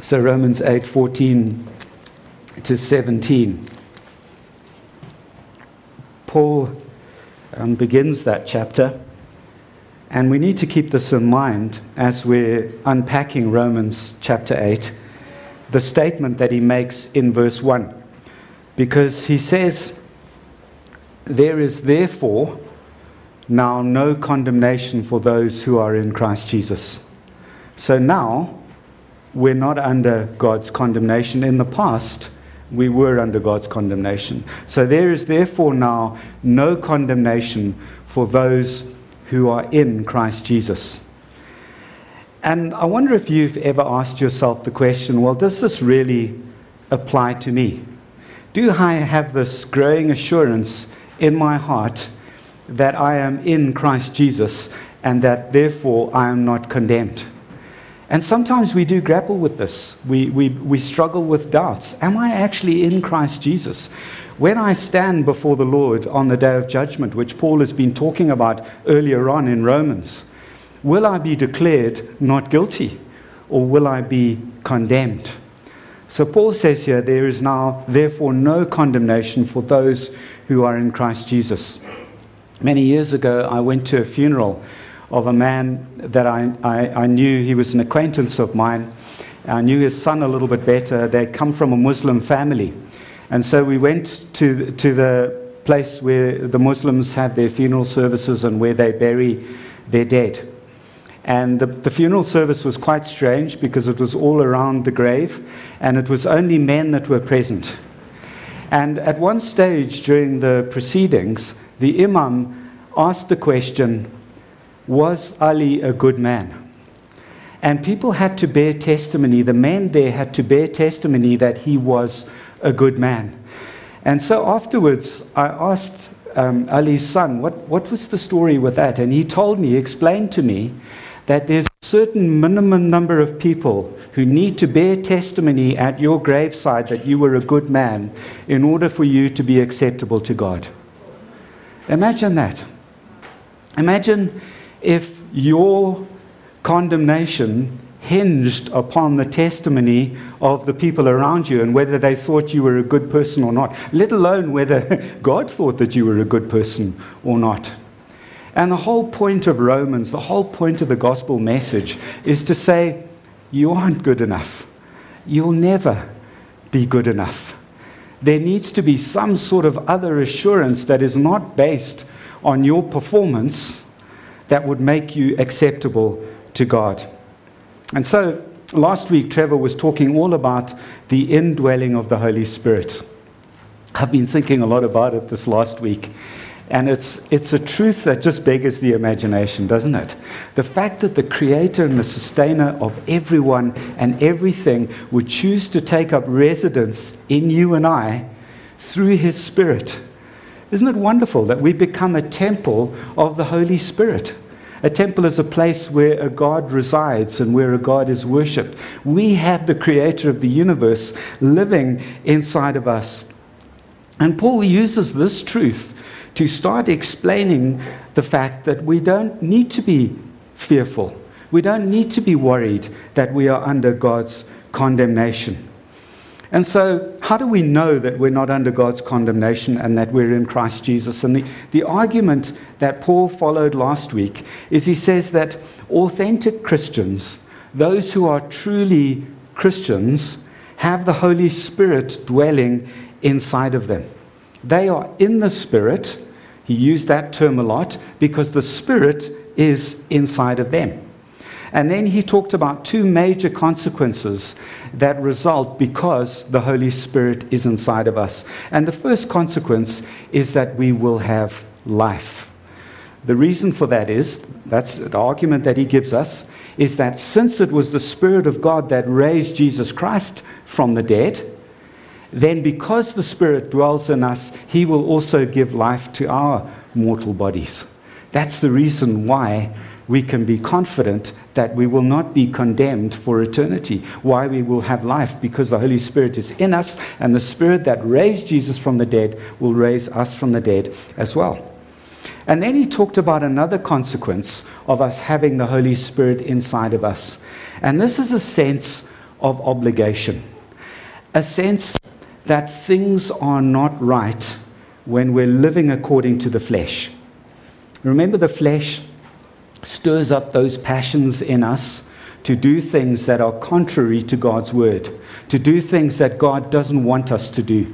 So Romans 8 14 to 17. Paul um, begins that chapter, and we need to keep this in mind as we're unpacking Romans chapter 8, the statement that he makes in verse 1. Because he says, There is therefore now no condemnation for those who are in Christ Jesus. So now, we're not under God's condemnation. In the past, we were under God's condemnation. So there is therefore now no condemnation for those who are in Christ Jesus. And I wonder if you've ever asked yourself the question well, does this really apply to me? Do I have this growing assurance in my heart that I am in Christ Jesus and that therefore I am not condemned? And sometimes we do grapple with this. We, we, we struggle with doubts. Am I actually in Christ Jesus? When I stand before the Lord on the day of judgment, which Paul has been talking about earlier on in Romans, will I be declared not guilty or will I be condemned? So Paul says here, there is now therefore no condemnation for those who are in Christ Jesus. Many years ago, I went to a funeral of a man that I, I, I, knew. He was an acquaintance of mine. I knew his son a little bit better. They'd come from a Muslim family. And so we went to, to the place where the Muslims have their funeral services and where they bury their dead. And the, the, funeral service was quite strange because it was all around the grave and it was only men that were present. And at one stage during the proceedings, the Imam asked the question was Ali a good man? And people had to bear testimony, the men there had to bear testimony that he was a good man. And so afterwards, I asked um, Ali's son, what, what was the story with that? And he told me, explained to me, that there's a certain minimum number of people who need to bear testimony at your graveside that you were a good man in order for you to be acceptable to God. Imagine that. Imagine if your condemnation hinged upon the testimony of the people around you and whether they thought you were a good person or not, let alone whether God thought that you were a good person or not. And the whole point of Romans, the whole point of the gospel message is to say, you aren't good enough. You'll never be good enough. There needs to be some sort of other assurance that is not based on your performance that would make you acceptable to God. And so last week, Trevor was talking all about the indwelling of the Holy Spirit. I've been thinking a lot about it this last week. And it's, it's a truth that just beggars the imagination, doesn't it? The fact that the creator and the sustainer of everyone and everything would choose to take up residence in you and I through his spirit isn't it wonderful that we become a temple of the Holy Spirit? A temple is a place where a God resides and where a God is worshipped. We have the creator of the universe living inside of us. And Paul uses this truth to start explaining the fact that we don't need to be fearful. We don't need to be worried that we are under God's condemnation. And so, how do we know that we're not under God's condemnation and that we're in Christ Jesus? And the, the argument that Paul followed last week is he says that authentic Christians, those who are truly Christians, have the Holy Spirit dwelling inside of them. They are in the Spirit. He used that term a lot because the Spirit is inside of them. And then he talked about two major consequences that result because the Holy Spirit is inside of us. And the first consequence is that we will have life. The reason for that is, that's the argument that he gives us, is that since it was the Spirit of God that raised Jesus Christ from the dead, then because the Spirit dwells in us, he will also give life to our mortal bodies. That's the reason why we can be confident that we will not be condemned for eternity. Why we will have life because the Holy Spirit is in us, and the Spirit that raised Jesus from the dead will raise us from the dead as well. And then he talked about another consequence of us having the Holy Spirit inside of us. And this is a sense of obligation, a sense that things are not right when we're living according to the flesh. Remember, the flesh stirs up those passions in us to do things that are contrary to God's word, to do things that God doesn't want us to do.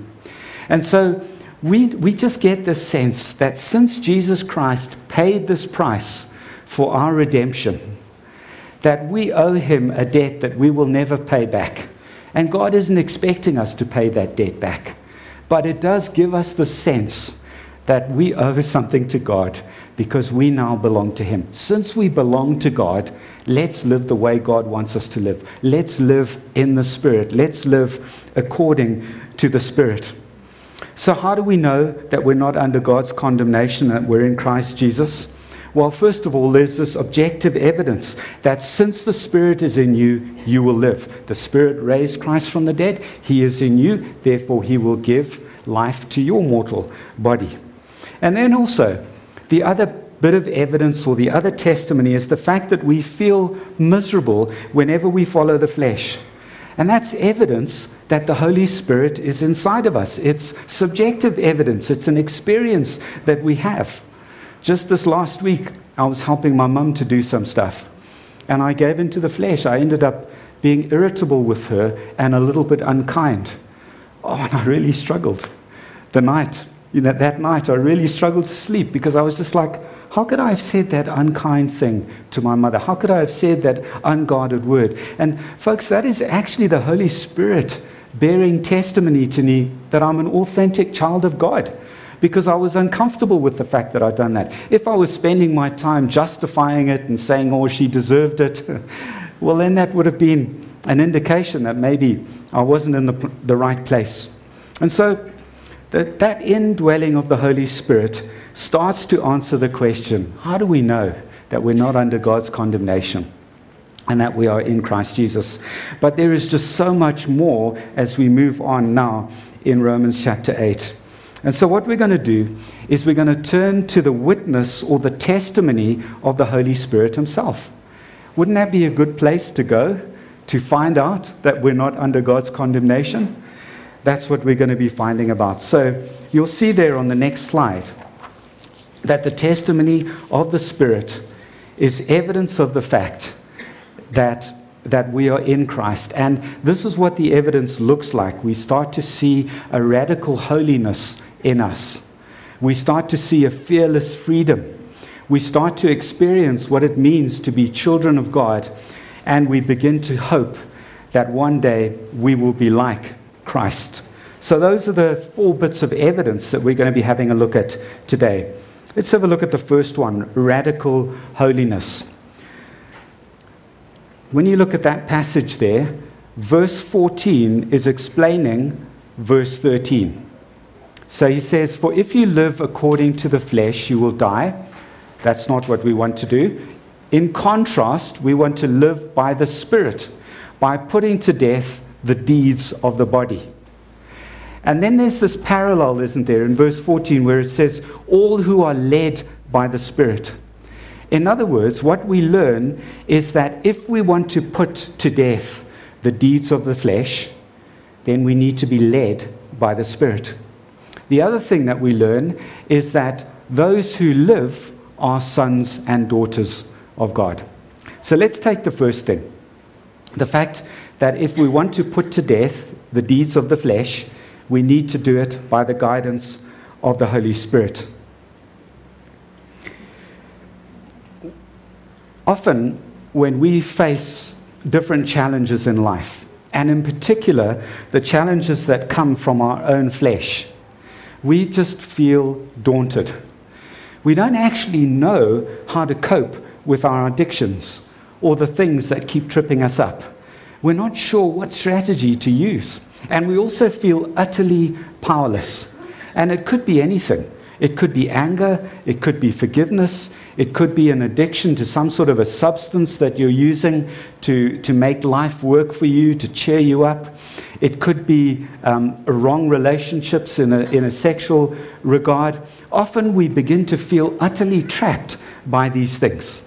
And so we, we just get this sense that since Jesus Christ paid this price for our redemption, that we owe him a debt that we will never pay back. And God isn't expecting us to pay that debt back. But it does give us the sense that we owe something to God because we now belong to Him. Since we belong to God, let's live the way God wants us to live. Let's live in the Spirit. Let's live according to the Spirit. So, how do we know that we're not under God's condemnation, that we're in Christ Jesus? Well, first of all, there's this objective evidence that since the Spirit is in you, you will live. The Spirit raised Christ from the dead, He is in you, therefore, He will give life to your mortal body. And then also, the other bit of evidence or the other testimony is the fact that we feel miserable whenever we follow the flesh. And that's evidence that the Holy Spirit is inside of us. It's subjective evidence, it's an experience that we have. Just this last week, I was helping my mum to do some stuff, and I gave into the flesh. I ended up being irritable with her and a little bit unkind. Oh, and I really struggled. The night you know, that night I really struggled to sleep because I was just like, how could I have said that unkind thing to my mother? How could I have said that unguarded word? And folks, that is actually the Holy Spirit bearing testimony to me that I'm an authentic child of God because I was uncomfortable with the fact that I'd done that. If I was spending my time justifying it and saying, oh, she deserved it, well, then that would have been an indication that maybe I wasn't in the, the right place. And so that, that indwelling of the Holy Spirit starts to answer the question how do we know that we're not under God's condemnation? and that we are in Christ Jesus. But there is just so much more as we move on now in Romans chapter 8. And so, what we're going to do is we're going to turn to the witness or the testimony of the Holy Spirit Himself. Wouldn't that be a good place to go to find out that we're not under God's condemnation? That's what we're going to be finding about. So you'll see there on the next slide that the testimony of the Spirit is evidence of the fact that, that we are in Christ. And this is what the evidence looks like. We start to see a radical holiness in us, we start to see a fearless freedom. We start to experience what it means to be children of God, and we begin to hope that one day we will be like Christ. So, those are the four bits of evidence that we're going to be having a look at today. Let's have a look at the first one radical holiness. When you look at that passage there, verse 14 is explaining verse 13. So he says, For if you live according to the flesh, you will die. That's not what we want to do. In contrast, we want to live by the Spirit, by putting to death the deeds of the body. And then there's this parallel, isn't there, in verse 14, where it says, All who are led by the Spirit. In other words, what we learn is that if we want to put to death the deeds of the flesh, then we need to be led by the Spirit. The other thing that we learn is that those who live are sons and daughters of God. So let's take the first thing the fact that if we want to put to death the deeds of the flesh, we need to do it by the guidance of the Holy Spirit. Often, when we face different challenges in life, and in particular, the challenges that come from our own flesh, we just feel daunted. We don't actually know how to cope with our addictions or the things that keep tripping us up. We're not sure what strategy to use. And we also feel utterly powerless. And it could be anything. It could be anger, it could be forgiveness, it could be an addiction to some sort of a substance that you're using to, to make life work for you, to cheer you up. It could be um, wrong relationships in a, in a sexual regard. Often we begin to feel utterly trapped by these things.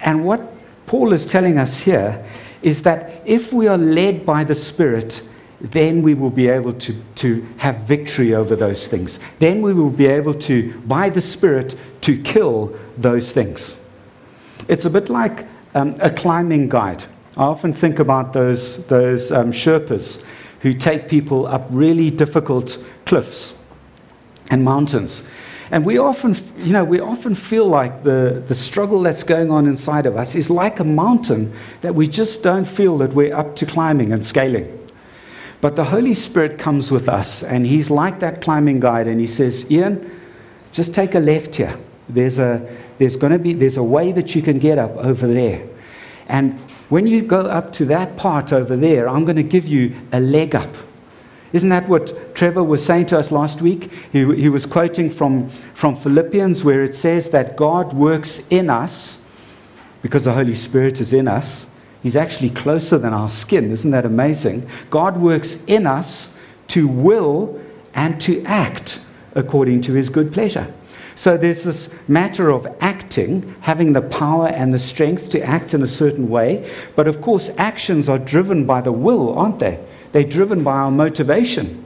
And what Paul is telling us here is that if we are led by the Spirit, then we will be able to, to have victory over those things. Then we will be able to, by the Spirit, to kill those things. It's a bit like um, a climbing guide. I often think about those, those um, Sherpas who take people up really difficult cliffs and mountains. And we often, you know, we often feel like the, the struggle that's going on inside of us is like a mountain that we just don't feel that we're up to climbing and scaling. But the Holy Spirit comes with us, and He's like that climbing guide, and He says, Ian, just take a left here. There's a, there's going to be, there's a way that you can get up over there. And when you go up to that part over there, I'm going to give you a leg up. Isn't that what Trevor was saying to us last week? He, he was quoting from, from Philippians, where it says that God works in us because the Holy Spirit is in us. He's actually closer than our skin. Isn't that amazing? God works in us to will and to act according to his good pleasure. So there's this matter of acting, having the power and the strength to act in a certain way. But of course, actions are driven by the will, aren't they? They're driven by our motivation.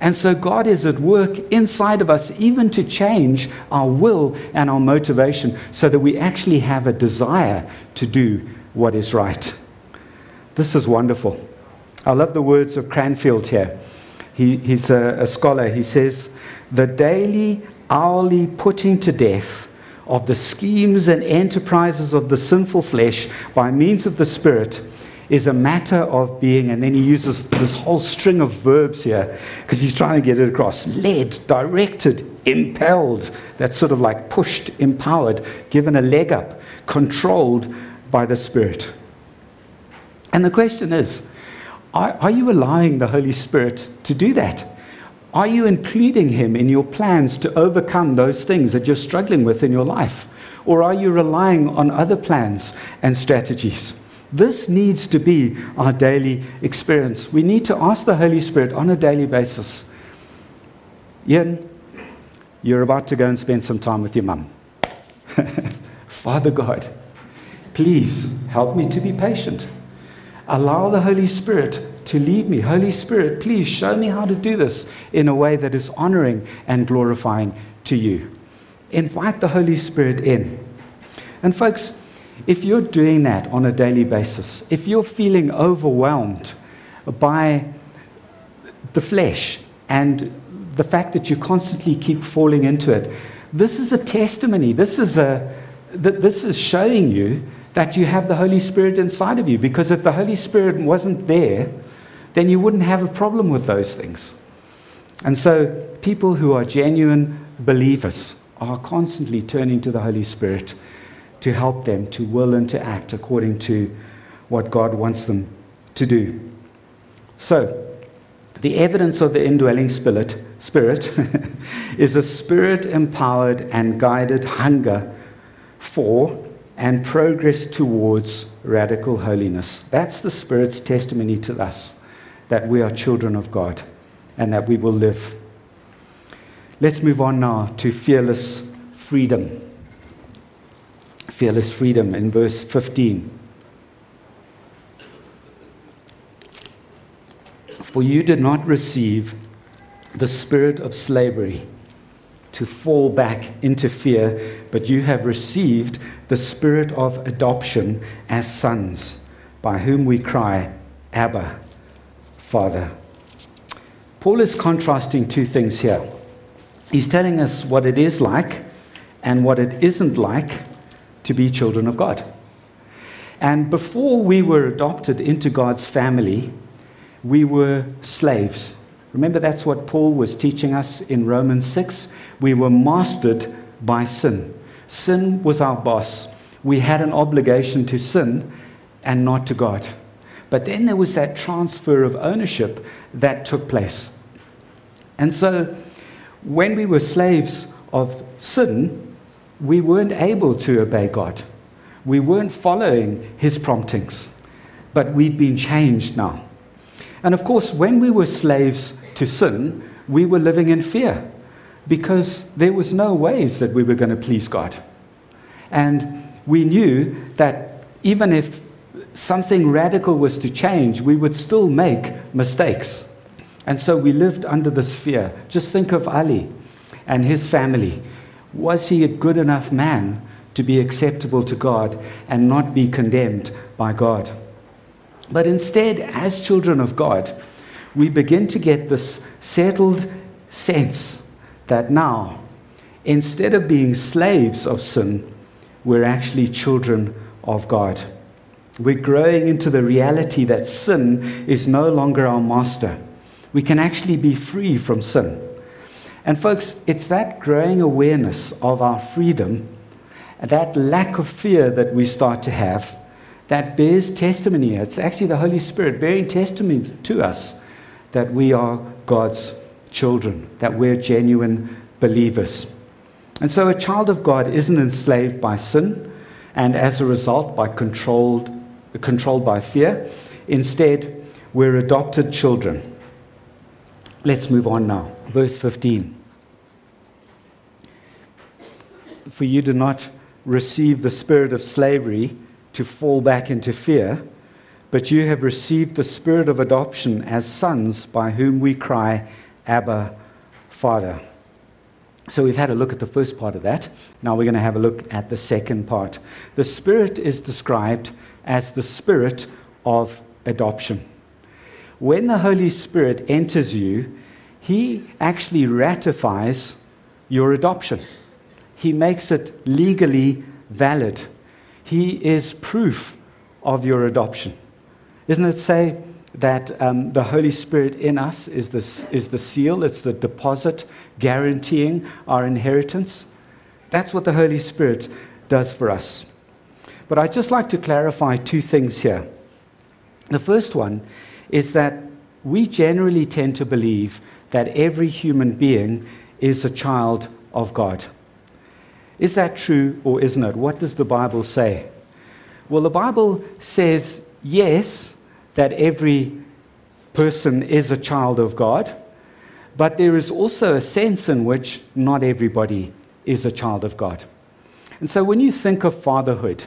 And so God is at work inside of us, even to change our will and our motivation, so that we actually have a desire to do what is right. This is wonderful. I love the words of Cranfield here. He, he's a, a scholar. He says, The daily, hourly putting to death of the schemes and enterprises of the sinful flesh by means of the Spirit is a matter of being, and then he uses this whole string of verbs here because he's trying to get it across led, directed, impelled. That's sort of like pushed, empowered, given a leg up, controlled by the Spirit. And the question is are, are you allowing the Holy Spirit to do that? Are you including Him in your plans to overcome those things that you're struggling with in your life? Or are you relying on other plans and strategies? This needs to be our daily experience. We need to ask the Holy Spirit on a daily basis Ian, you're about to go and spend some time with your mum. Father God, please help me to be patient. Allow the Holy Spirit to lead me. Holy Spirit, please show me how to do this in a way that is honoring and glorifying to you. Invite the Holy Spirit in. And, folks, if you're doing that on a daily basis, if you're feeling overwhelmed by the flesh and the fact that you constantly keep falling into it, this is a testimony. This is, a, this is showing you that you have the Holy Spirit inside of you. Because if the Holy Spirit wasn't there, then you wouldn't have a problem with those things. And so, people who are genuine believers are constantly turning to the Holy Spirit to help them to will and to act according to what God wants them to do. So, the evidence of the indwelling spirit, spirit is a spirit empowered and guided hunger for and progress towards radical holiness. That's the Spirit's testimony to us that we are children of God and that we will live. Let's move on now to fearless freedom fearless freedom in verse 15. For you did not receive the spirit of slavery to fall back into fear, but you have received the spirit of adoption as sons, by whom we cry, Abba, Father. Paul is contrasting two things here. He's telling us what it is like and what it isn't like to be children of God. And before we were adopted into God's family, we were slaves. Remember, that's what Paul was teaching us in Romans 6. We were mastered by sin. Sin was our boss. We had an obligation to sin and not to God. But then there was that transfer of ownership that took place. And so, when we were slaves of sin, we weren't able to obey God. We weren't following His promptings. But we've been changed now. And of course, when we were slaves to sin, we were living in fear because there was no ways that we were going to please God. And we knew that even if something radical was to change, we would still make mistakes. And so we lived under this fear. Just think of Ali and his family. Was he a good enough man to be acceptable to God and not be condemned by God? But instead, as children of God, we begin to get this settled sense that now, instead of being slaves of sin, we're actually children of God. We're growing into the reality that sin is no longer our master. We can actually be free from sin. And, folks, it's that growing awareness of our freedom, that lack of fear that we start to have, that bears testimony. It's actually the Holy Spirit bearing testimony to us that we are God's children, that we're genuine believers. And so a child of God isn't enslaved by sin and as a result by controlled, controlled by fear. Instead, we're adopted children. Let's move on now. Verse 15. For you do not receive the spirit of slavery to fall back into fear, but you have received the spirit of adoption as sons by whom we cry, Abba, Father. So we've had a look at the first part of that. Now we're going to have a look at the second part. The Spirit is described as the Spirit of adoption. When the Holy Spirit enters you, He actually ratifies your adoption, He makes it legally valid. He is proof of your adoption. Isn't it say that um, the Holy Spirit in us is, this, is the seal, it's the deposit guaranteeing our inheritance. That's what the Holy Spirit does for us. But I'd just like to clarify two things here. The first one is that we generally tend to believe that every human being is a child of God. Is that true or isn't it? What does the Bible say? Well, the Bible says yes, that every person is a child of God, but there is also a sense in which not everybody is a child of God. And so when you think of fatherhood,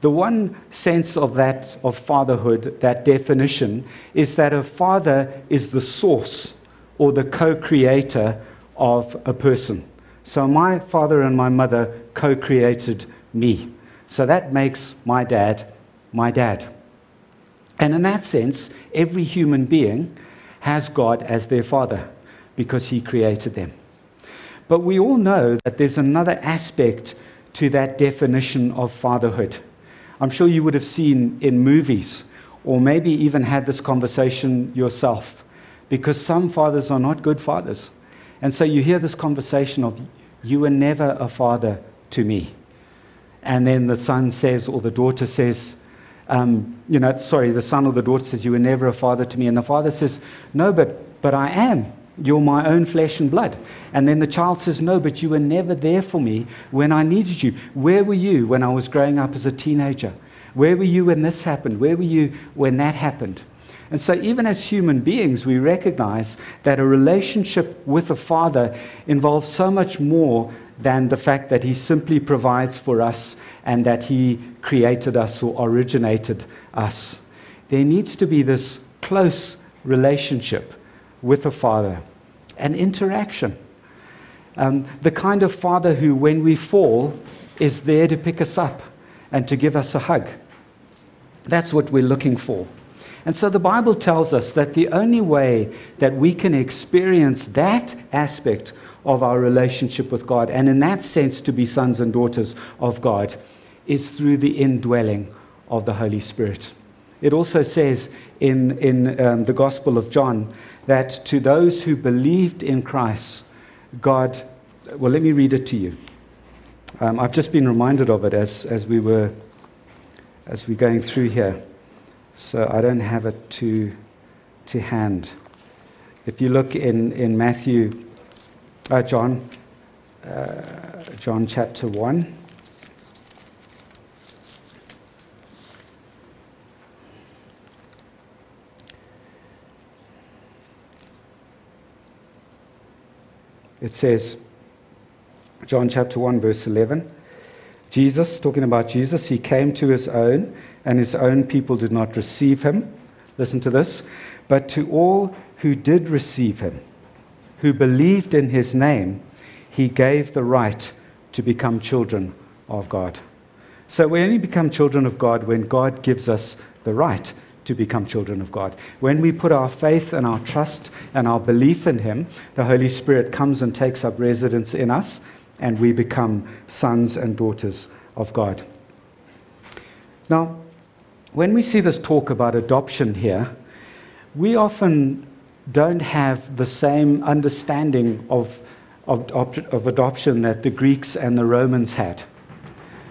the one sense of that of fatherhood, that definition, is that a father is the source or the co-creator of a person. So my father and my mother co-created me. So that makes my dad my dad. And in that sense, every human being has God as their father because he created them. But we all know that there's another aspect to that definition of fatherhood. I'm sure you would have seen in movies, or maybe even had this conversation yourself, because some fathers are not good fathers. And so you hear this conversation of, You were never a father to me. And then the son says, or the daughter says, um, you know, sorry, the son or the daughter says, You were never a father to me. And the father says, No, but, but I am. You're my own flesh and blood. And then the child says, No, but you were never there for me when I needed you. Where were you when I was growing up as a teenager? Where were you when this happened? Where were you when that happened? And so, even as human beings, we recognize that a relationship with a father involves so much more than the fact that he simply provides for us and that he created us or originated us. There needs to be this close relationship with a father, an interaction. Um, the kind of father who, when we fall, is there to pick us up and to give us a hug. That's what we're looking for. And so the Bible tells us that the only way that we can experience that aspect of our relationship with God, and in that sense to be sons and daughters of God, is through the indwelling of the Holy Spirit. It also says in, in um, the Gospel of John that to those who believed in Christ, God, well, let me read it to you. Um, I've just been reminded of it as, as we were as we're going through here. So I don't have it to, to hand. If you look in, in Matthew, uh, John, uh, John chapter 1. It says, John chapter 1, verse 11. Jesus, talking about Jesus, he came to his own, and his own people did not receive him. Listen to this. But to all who did receive him, who believed in his name, he gave the right to become children of God. So we only become children of God when God gives us the right to become children of God. When we put our faith and our trust and our belief in Him, the Holy Spirit comes and takes up residence in us, and we become sons and daughters of God. Now, when we see this talk about adoption here, we often don't have the same understanding of, of, of, adoption that the Greeks and the Romans had.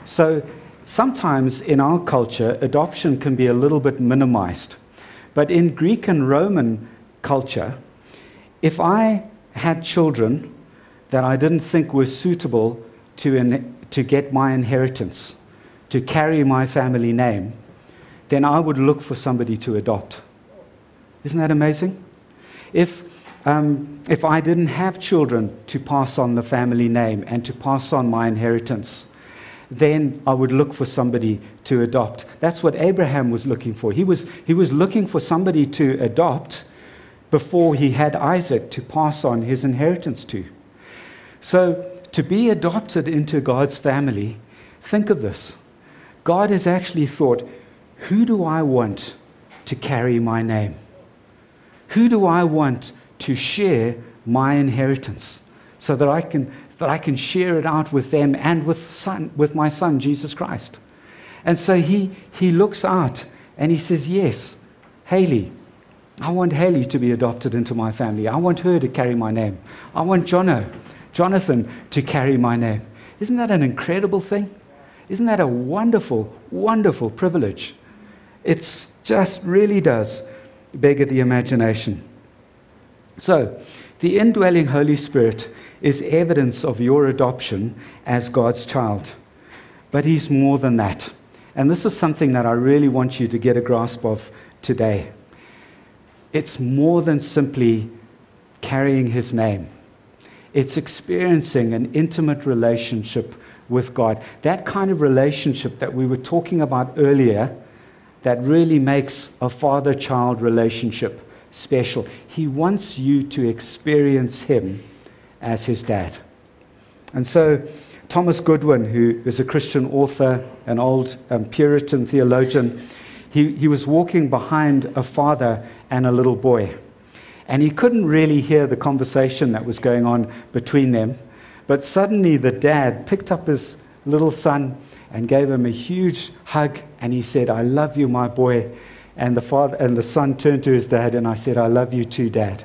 So sometimes in our culture, adoption can be a little bit minimized. But in Greek and Roman culture, if I had children that I didn't think were suitable to, in, to get my inheritance, to carry my family name, then I would look for somebody to adopt. Isn't that amazing? If, um, if I didn't have children to pass on the family name and to pass on my inheritance, then I would look for somebody to adopt. That's what Abraham was looking for. He was, he was looking for somebody to adopt before he had Isaac to pass on his inheritance to. So, to be adopted into God's family, think of this. God has actually thought, who do I want to carry my name? Who do I want to share my inheritance so that I can, that I can share it out with them and with, son, with my son, Jesus Christ? And so he, he looks out and he says, Yes, Haley, I want Haley to be adopted into my family. I want her to carry my name. I want Jono, Jonathan to carry my name. Isn't that an incredible thing? Isn't that a wonderful, wonderful privilege? It just really does beggar the imagination. So, the indwelling Holy Spirit is evidence of your adoption as God's child. But He's more than that. And this is something that I really want you to get a grasp of today. It's more than simply carrying His name, it's experiencing an intimate relationship with God. That kind of relationship that we were talking about earlier that really makes a father child relationship special. He wants you to experience him as his dad. And so, Thomas Goodwin, who is a Christian author, an old um, Puritan theologian, he, he was walking behind a father and a little boy. And he couldn't really hear the conversation that was going on between them. But suddenly the dad picked up his little son and gave him a huge hug and he said, I love you, my boy. And the father and the son turned to his dad and I said, I love you too, dad.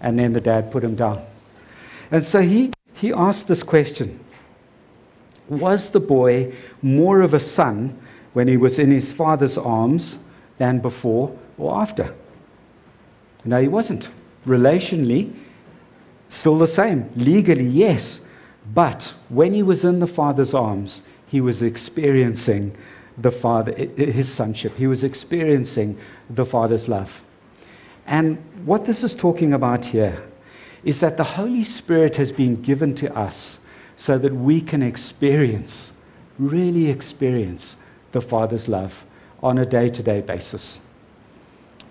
And then the dad put him down. And so he, he asked this question Was the boy more of a son when he was in his father's arms than before or after? No, he wasn't. Relationally, still the same. Legally, yes. But when he was in the father's arms, he was experiencing the Father, his sonship. He was experiencing the Father's love. And what this is talking about here is that the Holy Spirit has been given to us so that we can experience, really experience, the Father's love on a day to day basis.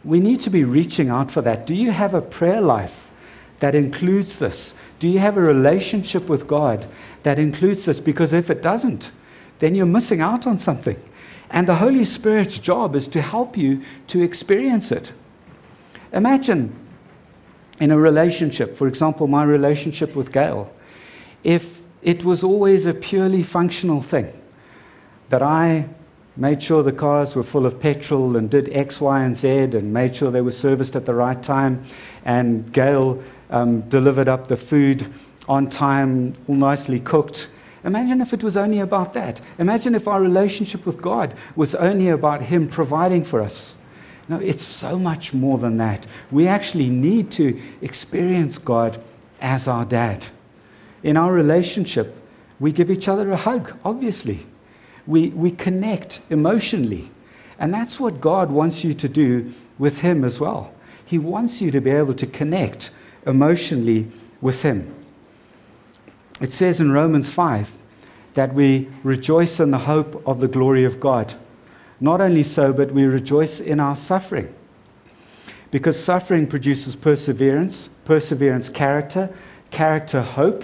We need to be reaching out for that. Do you have a prayer life that includes this? Do you have a relationship with God that includes this? Because if it doesn't, then you're missing out on something. And the Holy Spirit's job is to help you to experience it. Imagine in a relationship, for example, my relationship with Gail, if it was always a purely functional thing, that I made sure the cars were full of petrol and did X, Y, and Z and made sure they were serviced at the right time, and Gail um, delivered up the food on time, all nicely cooked, Imagine if it was only about that. Imagine if our relationship with God was only about Him providing for us. No, it's so much more than that. We actually need to experience God as our dad. In our relationship, we give each other a hug, obviously. We, we connect emotionally. And that's what God wants you to do with Him as well. He wants you to be able to connect emotionally with Him. It says in Romans 5 that we rejoice in the hope of the glory of God. Not only so, but we rejoice in our suffering. Because suffering produces perseverance, perseverance, character, character, hope,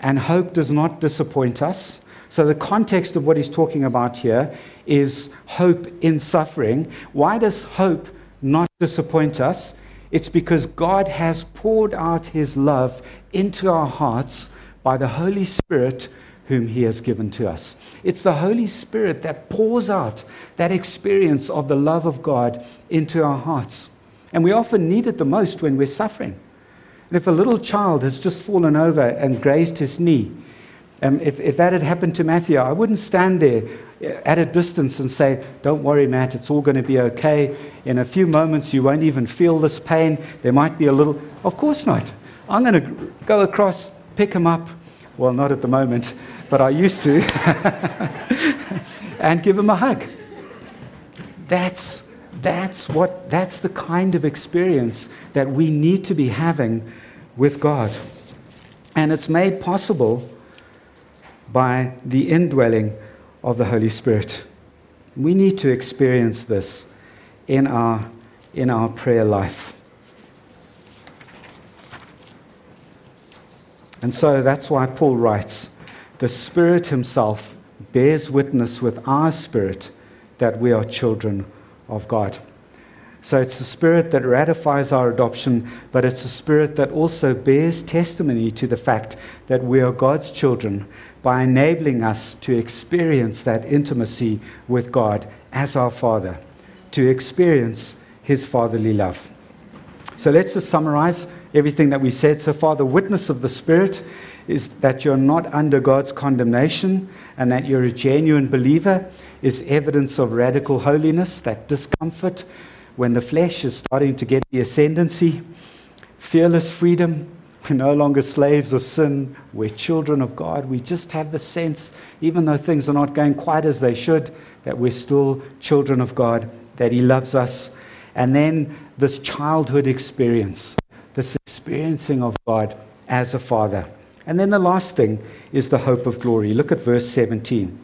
and hope does not disappoint us. So, the context of what he's talking about here is hope in suffering. Why does hope not disappoint us? It's because God has poured out his love into our hearts by the Holy Spirit whom he has given to us. It's the Holy Spirit that pours out that experience of the love of God into our hearts. And we often need it the most when we're suffering. And if a little child has just fallen over and grazed his knee, um, if, if that had happened to Matthew, I wouldn't stand there at a distance and say, Don't worry, Matt, it's all going to be okay. In a few moments, you won't even feel this pain. There might be a little. Of course not. I'm going to go across, pick him up. Well, not at the moment, but I used to. and give him a hug. That's, that's, what, that's the kind of experience that we need to be having with God. And it's made possible by the indwelling of the Holy Spirit. We need to experience this in our, in our prayer life. And so that's why Paul writes the Spirit Himself bears witness with our spirit that we are children of God. So it's the Spirit that ratifies our adoption, but it's the Spirit that also bears testimony to the fact that we are God's children by enabling us to experience that intimacy with God as our Father, to experience His fatherly love. So let's just summarize everything that we said so far. The witness of the Spirit is that you're not under God's condemnation and that you're a genuine believer is evidence of radical holiness, that discomfort when the flesh is starting to get the ascendancy. Fearless freedom, we're no longer slaves of sin. We're children of God. We just have the sense, even though things are not going quite as they should, that we're still children of God, that He loves us. And then this childhood experience, this experiencing of God as a father. And then the last thing is the hope of glory. Look at verse 17.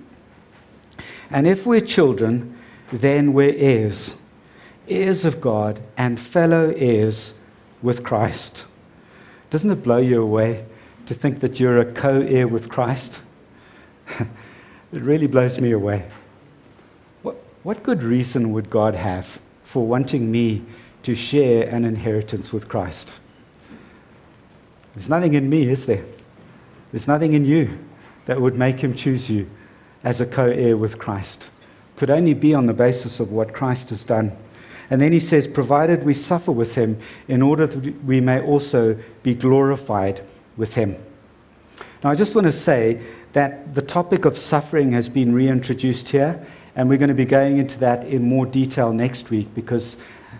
And if we're children, then we're heirs, heirs of God and fellow heirs with Christ doesn't it blow you away to think that you're a co heir with Christ? it really blows me away. What, what good reason would God have for wanting me to share an inheritance with Christ? There's nothing in me, is there? There's nothing in you that would make him choose you as a co heir with Christ. Could only be on the basis of what Christ has done. And then he says, provided we suffer with him, in order that we may also be glorified with him. Now, I just want to say that the topic of suffering has been reintroduced here, and we're going to be going into that in more detail next week because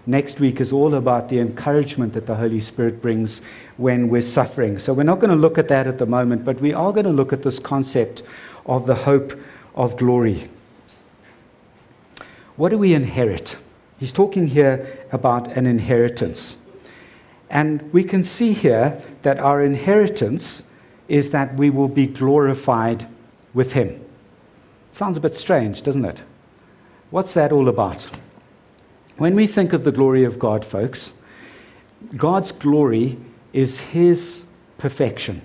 next week is all about the encouragement that the Holy Spirit brings when we're suffering. So, we're not going to look at that at the moment, but we are going to look at this concept of the hope of glory. What do we inherit? He's talking here about an inheritance. And we can see here that our inheritance is that we will be glorified with Him. Sounds a bit strange, doesn't it? What's that all about? When we think of the glory of God, folks, God's glory is His perfection,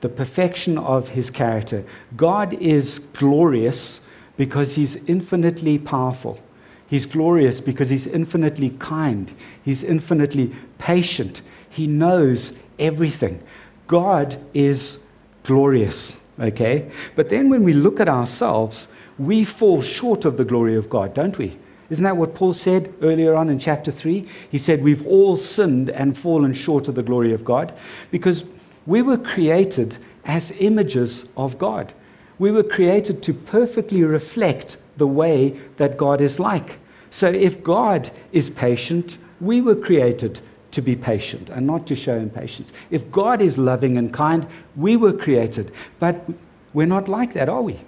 the perfection of His character. God is glorious because He's infinitely powerful. He's glorious because he's infinitely kind. He's infinitely patient. He knows everything. God is glorious, okay? But then when we look at ourselves, we fall short of the glory of God, don't we? Isn't that what Paul said earlier on in chapter 3? He said, We've all sinned and fallen short of the glory of God because we were created as images of God. We were created to perfectly reflect the way that God is like. So if God is patient, we were created to be patient and not to show impatience. If God is loving and kind, we were created. But we're not like that, are we?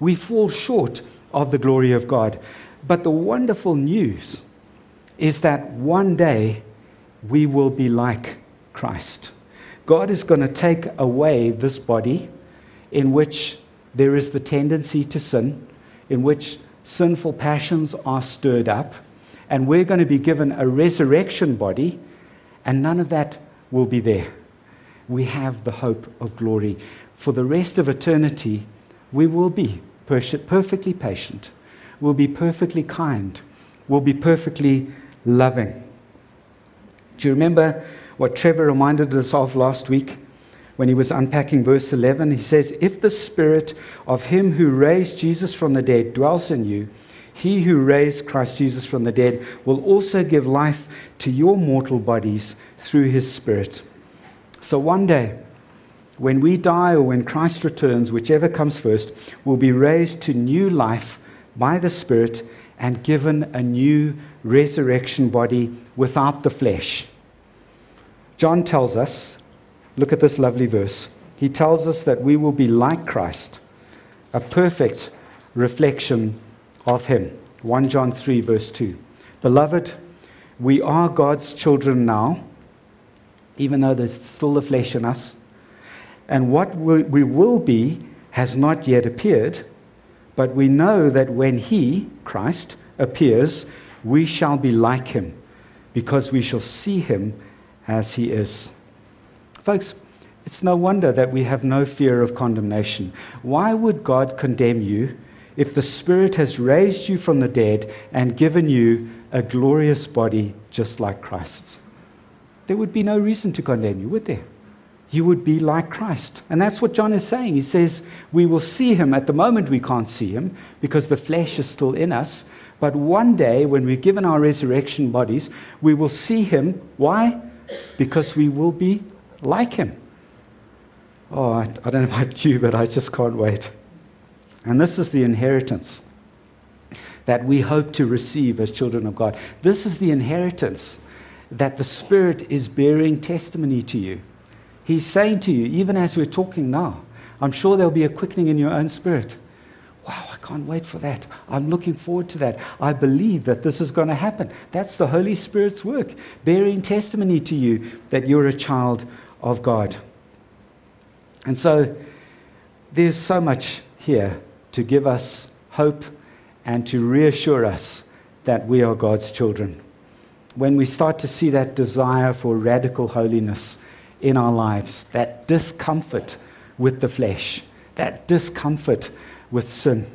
We fall short of the glory of God. But the wonderful news is that one day we will be like Christ. God is going to take away this body in which there is the tendency to sin, in which sinful passions are stirred up, and we're going to be given a resurrection body, and none of that will be there. We have the hope of glory. For the rest of eternity, we will be perfectly patient, we'll be perfectly kind, we'll be perfectly loving. Do you remember what Trevor reminded us of last week? When he was unpacking verse 11. He says, If the spirit of him who raised Jesus from the dead dwells in you, he who raised Christ Jesus from the dead will also give life to your mortal bodies through his spirit. So one day, when we die or when Christ returns, whichever comes first, we'll be raised to new life by the Spirit and given a new resurrection body without the flesh. John tells us Look at this lovely verse. He tells us that we will be like Christ, a perfect reflection of Him. 1 John 3, verse 2. Beloved, we are God's children now, even though there's still the flesh in us. And what we will be has not yet appeared, but we know that when He, Christ, appears, we shall be like Him, because we shall see Him as He is. Folks, it's no wonder that we have no fear of condemnation. Why would God condemn you if the Spirit has raised you from the dead and given you a glorious body just like Christ's? There would be no reason to condemn you, would there? You would be like Christ. And that's what John is saying. He says, We will see him. At the moment, we can't see him because the flesh is still in us. But one day, when we're given our resurrection bodies, we will see him. Why? Because we will be like him. Oh, I, I don't know about you, but I just can't wait. And this is the inheritance that we hope to receive as children of God. This is the inheritance that the Spirit is bearing testimony to you. He's saying to you, even as we're talking now, I'm sure there'll be a quickening in your own spirit. Wow, I can't wait for that. I'm looking forward to that. I believe that this is going to happen. That's the Holy Spirit's work, bearing testimony to you that you're a child of God. And so there's so much here to give us hope and to reassure us that we are God's children. When we start to see that desire for radical holiness in our lives, that discomfort with the flesh, that discomfort with sin,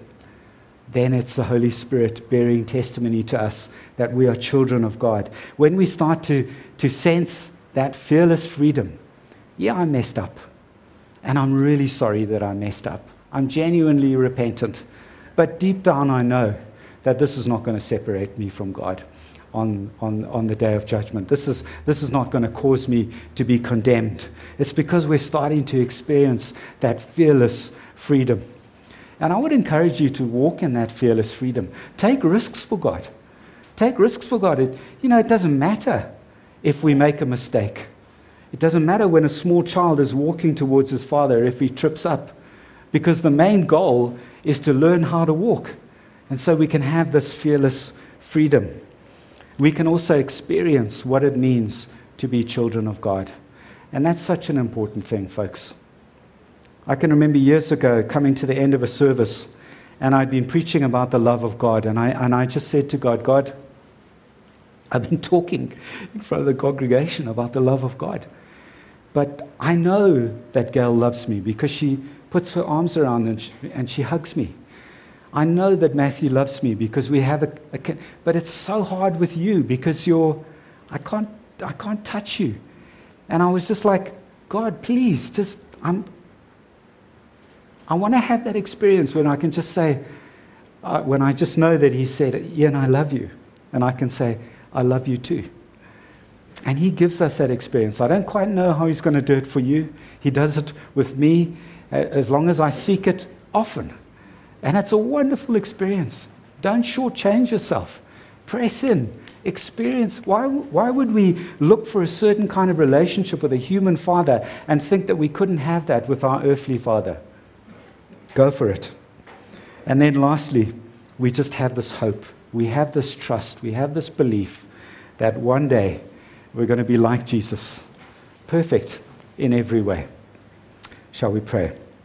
then it's the Holy Spirit bearing testimony to us that we are children of God. When we start to, to sense that fearless freedom, yeah, I messed up. And I'm really sorry that I messed up. I'm genuinely repentant. But deep down, I know that this is not going to separate me from God on, on, on the day of judgment. This is, this is not going to cause me to be condemned. It's because we're starting to experience that fearless freedom. And I would encourage you to walk in that fearless freedom. Take risks for God. Take risks for God. It, you know, it doesn't matter if we make a mistake. It doesn't matter when a small child is walking towards his father if he trips up, because the main goal is to learn how to walk. And so we can have this fearless freedom. We can also experience what it means to be children of God. And that's such an important thing, folks. I can remember years ago coming to the end of a service, and I'd been preaching about the love of God, and I, and I just said to God, God, I've been talking in front of the congregation about the love of God. But I know that Gail loves me because she puts her arms around and she, and she hugs me. I know that Matthew loves me because we have a, a, but it's so hard with you because you're, I can't, I can't touch you. And I was just like, God, please, just, I'm, I want to have that experience when I can just say, uh, when I just know that He said, Ian, I love you. And I can say, I love you too. And He gives us that experience. I don't quite know how He's going to do it for you. He does it with me as long as I seek it often. And it's a wonderful experience. Don't shortchange yourself. Press in. Experience. Why, why would we look for a certain kind of relationship with a human father and think that we couldn't have that with our earthly father? Go for it. And then lastly, we just have this hope. We have this trust. We have this belief that one day we're going to be like Jesus, perfect in every way. Shall we pray?